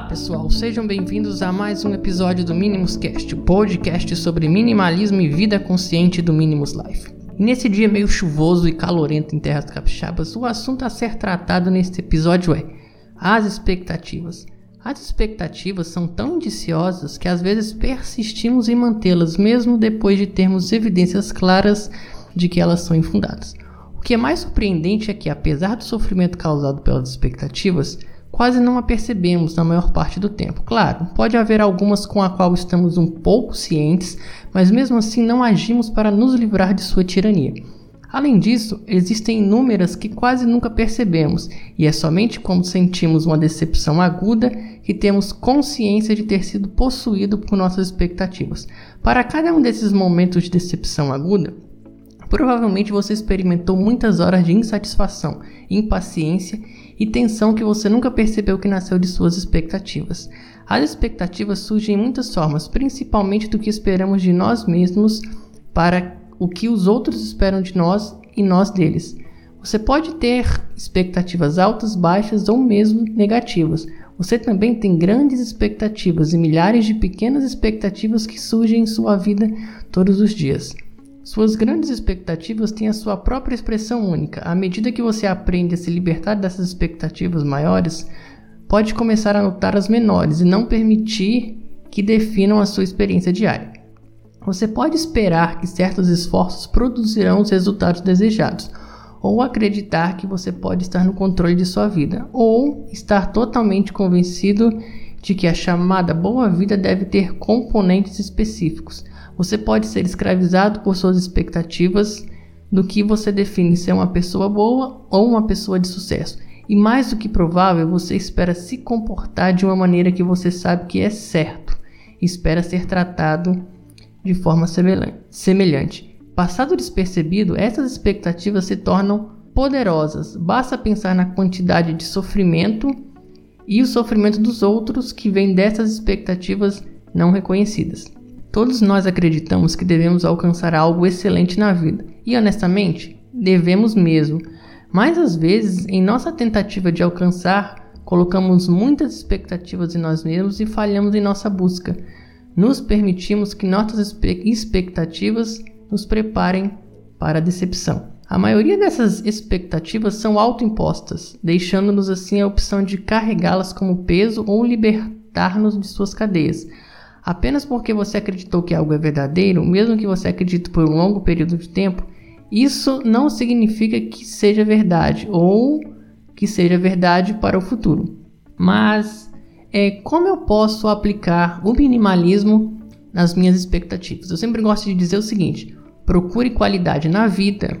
Olá pessoal, sejam bem-vindos a mais um episódio do Minimus Cast, o podcast sobre minimalismo e vida consciente do Minimus Life. E nesse dia meio chuvoso e calorento em terras capixabas, o assunto a ser tratado neste episódio é as expectativas. As expectativas são tão indiciosas que às vezes persistimos em mantê-las mesmo depois de termos evidências claras de que elas são infundadas. O que é mais surpreendente é que, apesar do sofrimento causado pelas expectativas, quase não a percebemos na maior parte do tempo. Claro, pode haver algumas com a qual estamos um pouco cientes, mas mesmo assim não agimos para nos livrar de sua tirania. Além disso, existem inúmeras que quase nunca percebemos, e é somente quando sentimos uma decepção aguda que temos consciência de ter sido possuído por nossas expectativas. Para cada um desses momentos de decepção aguda, provavelmente você experimentou muitas horas de insatisfação, impaciência e tensão que você nunca percebeu que nasceu de suas expectativas. As expectativas surgem em muitas formas, principalmente do que esperamos de nós mesmos para o que os outros esperam de nós e nós deles. Você pode ter expectativas altas, baixas ou mesmo negativas. Você também tem grandes expectativas e milhares de pequenas expectativas que surgem em sua vida todos os dias. Suas grandes expectativas têm a sua própria expressão única. À medida que você aprende a se libertar dessas expectativas maiores, pode começar a notar as menores e não permitir que definam a sua experiência diária. Você pode esperar que certos esforços produzirão os resultados desejados, ou acreditar que você pode estar no controle de sua vida, ou estar totalmente convencido de que a chamada boa vida deve ter componentes específicos. Você pode ser escravizado por suas expectativas do que você define ser uma pessoa boa ou uma pessoa de sucesso. E mais do que provável, você espera se comportar de uma maneira que você sabe que é certo. Espera ser tratado de forma semelhante. Passado despercebido, essas expectativas se tornam poderosas. Basta pensar na quantidade de sofrimento e o sofrimento dos outros que vem dessas expectativas não reconhecidas. Todos nós acreditamos que devemos alcançar algo excelente na vida, e honestamente, devemos mesmo. Mas às vezes, em nossa tentativa de alcançar, colocamos muitas expectativas em nós mesmos e falhamos em nossa busca. Nos permitimos que nossas expectativas nos preparem para a decepção. A maioria dessas expectativas são autoimpostas, deixando-nos assim a opção de carregá-las como peso ou libertar-nos de suas cadeias. Apenas porque você acreditou que algo é verdadeiro, mesmo que você acredite por um longo período de tempo, isso não significa que seja verdade ou que seja verdade para o futuro. Mas é, como eu posso aplicar o minimalismo nas minhas expectativas? Eu sempre gosto de dizer o seguinte: procure qualidade na vida,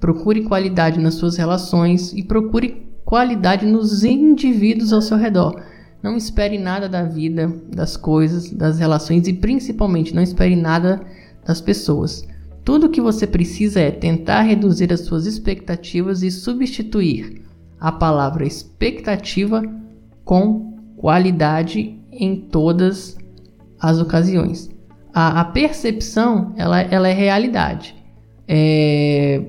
procure qualidade nas suas relações e procure qualidade nos indivíduos ao seu redor. Não espere nada da vida, das coisas, das relações e principalmente não espere nada das pessoas. Tudo o que você precisa é tentar reduzir as suas expectativas e substituir a palavra expectativa com qualidade em todas as ocasiões. A, a percepção ela, ela é realidade. É,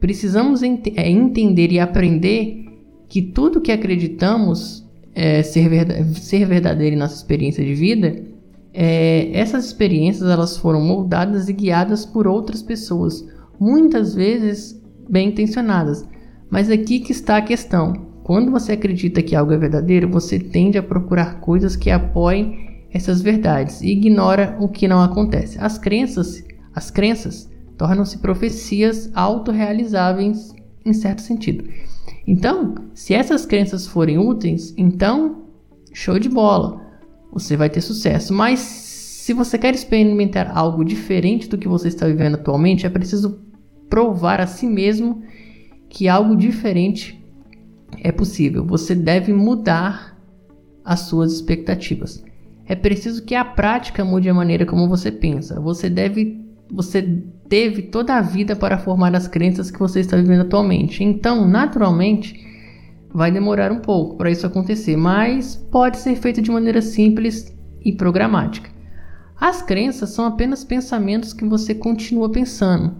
precisamos ent é, entender e aprender que tudo que acreditamos é, ser, verdade, ser verdadeiro em nossa experiência de vida, é, essas experiências elas foram moldadas e guiadas por outras pessoas, muitas vezes bem intencionadas. Mas aqui que está a questão. Quando você acredita que algo é verdadeiro, você tende a procurar coisas que apoiem essas verdades e ignora o que não acontece. As crenças, as crenças tornam-se profecias autorrealizáveis em certo sentido. Então, se essas crenças forem úteis, então show de bola, você vai ter sucesso. Mas se você quer experimentar algo diferente do que você está vivendo atualmente, é preciso provar a si mesmo que algo diferente é possível. Você deve mudar as suas expectativas. É preciso que a prática mude a maneira como você pensa. Você deve você teve toda a vida para formar as crenças que você está vivendo atualmente. Então, naturalmente, vai demorar um pouco para isso acontecer, mas pode ser feito de maneira simples e programática. As crenças são apenas pensamentos que você continua pensando,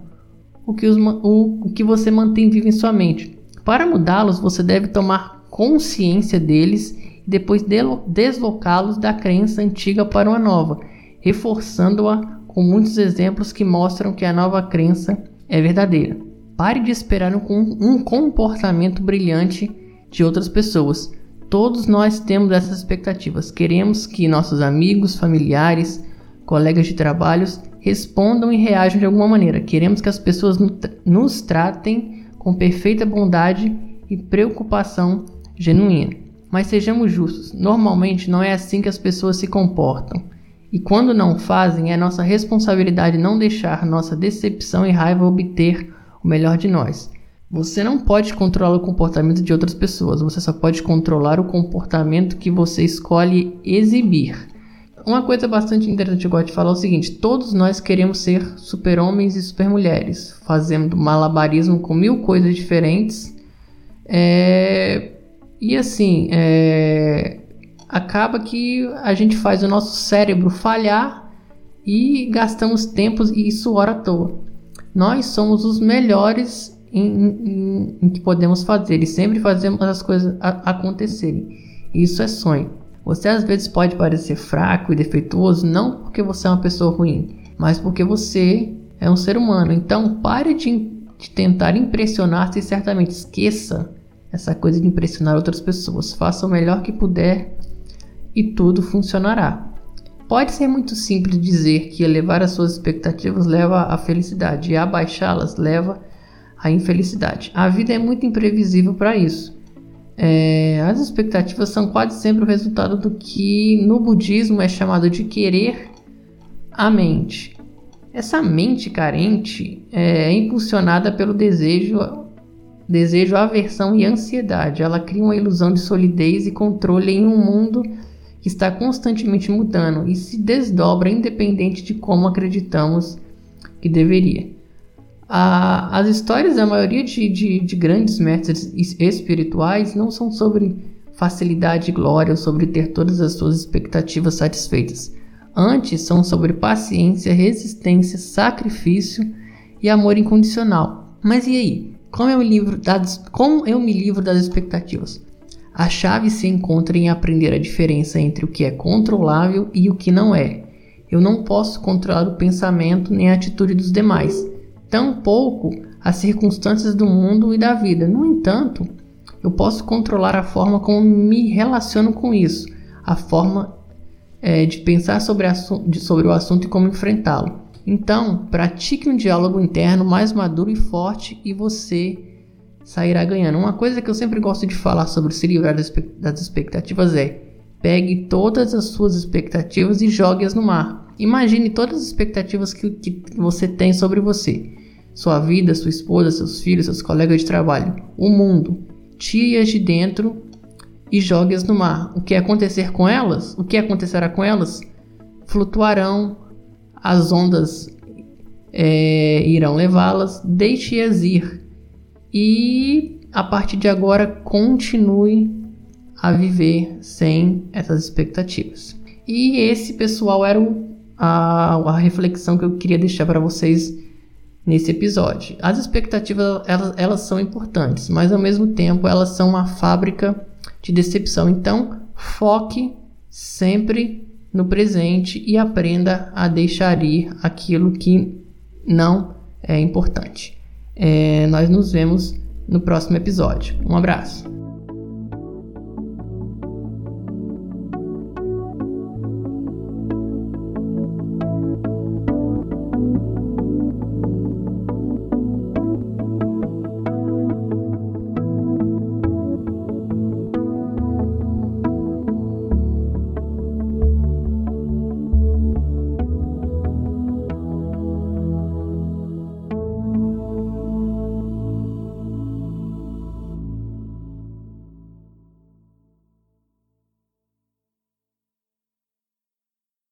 o que, os, o, o que você mantém vivo em sua mente. Para mudá-los, você deve tomar consciência deles e depois deslocá-los da crença antiga para uma nova, reforçando-a com muitos exemplos que mostram que a nova crença é verdadeira. Pare de esperar um, comportamento brilhante de outras pessoas. Todos nós temos essas expectativas. Queremos que nossos amigos, familiares, colegas de trabalho respondam e reajam de alguma maneira. Queremos que as pessoas nos tratem com perfeita bondade e preocupação genuína. Mas sejamos justos, normalmente não é assim que as pessoas se comportam. E quando não fazem, é nossa responsabilidade não deixar nossa decepção e raiva obter o melhor de nós. Você não pode controlar o comportamento de outras pessoas, você só pode controlar o comportamento que você escolhe exibir. Uma coisa bastante interessante que eu gosto de falar é o seguinte: todos nós queremos ser super-homens e super-mulheres, fazendo malabarismo com mil coisas diferentes. É... E assim, é acaba que a gente faz o nosso cérebro falhar e gastamos tempos e suor à toa. Nós somos os melhores em, em, em que podemos fazer e sempre fazemos as coisas acontecerem. Isso é sonho. Você às vezes pode parecer fraco e defeituoso não porque você é uma pessoa ruim, mas porque você é um ser humano. Então pare de, de tentar impressionar-se e certamente esqueça essa coisa de impressionar outras pessoas. Faça o melhor que puder e tudo funcionará. Pode ser muito simples dizer que elevar as suas expectativas leva à felicidade e abaixá-las leva à infelicidade. A vida é muito imprevisível para isso. É, as expectativas são quase sempre o resultado do que no budismo é chamado de querer a mente. Essa mente carente é impulsionada pelo desejo, desejo, aversão e ansiedade. Ela cria uma ilusão de solidez e controle em um mundo que está constantemente mudando e se desdobra independente de como acreditamos que deveria. A, as histórias da maioria de, de, de, grandes mestres espirituais não são sobre facilidade e glória ou sobre ter todas as suas expectativas satisfeitas. Antes, são sobre paciência, resistência, sacrifício e amor incondicional. Mas e aí? Como eu livro das, como eu me livro das expectativas? A chave se encontra em aprender a diferença entre o que é controlável e o que não é. Eu não posso controlar o pensamento nem a atitude dos demais, tampouco as circunstâncias do mundo e da vida. No entanto, eu posso controlar a forma como me relaciono com isso, a forma é, de pensar sobre, sobre o assunto e como enfrentá-lo. Então, pratique um diálogo interno mais maduro e forte e você sairá ganhando. Uma coisa que eu sempre gosto de falar sobre se livrar das expectativas é: pegue todas as suas expectativas e jogue-as no mar. Imagine todas as expectativas que, que você tem sobre você, sua vida, sua esposa, seus filhos, seus colegas de trabalho, o mundo. Tire-as de dentro e jogue-as no mar. O que acontecer com elas? O que acontecerá com elas? Flutuarão, as ondas é, irão levá-las, deixe-as ir e a partir de agora continue a viver sem essas expectativas. E esse, pessoal, era o, a, a reflexão que eu queria deixar para vocês nesse episódio. As expectativas elas, elas são importantes, mas ao mesmo tempo elas são uma fábrica de decepção. Então, foque sempre no presente e aprenda a deixar ir aquilo que não é importante. É, nós nos vemos no próximo episódio. Um abraço.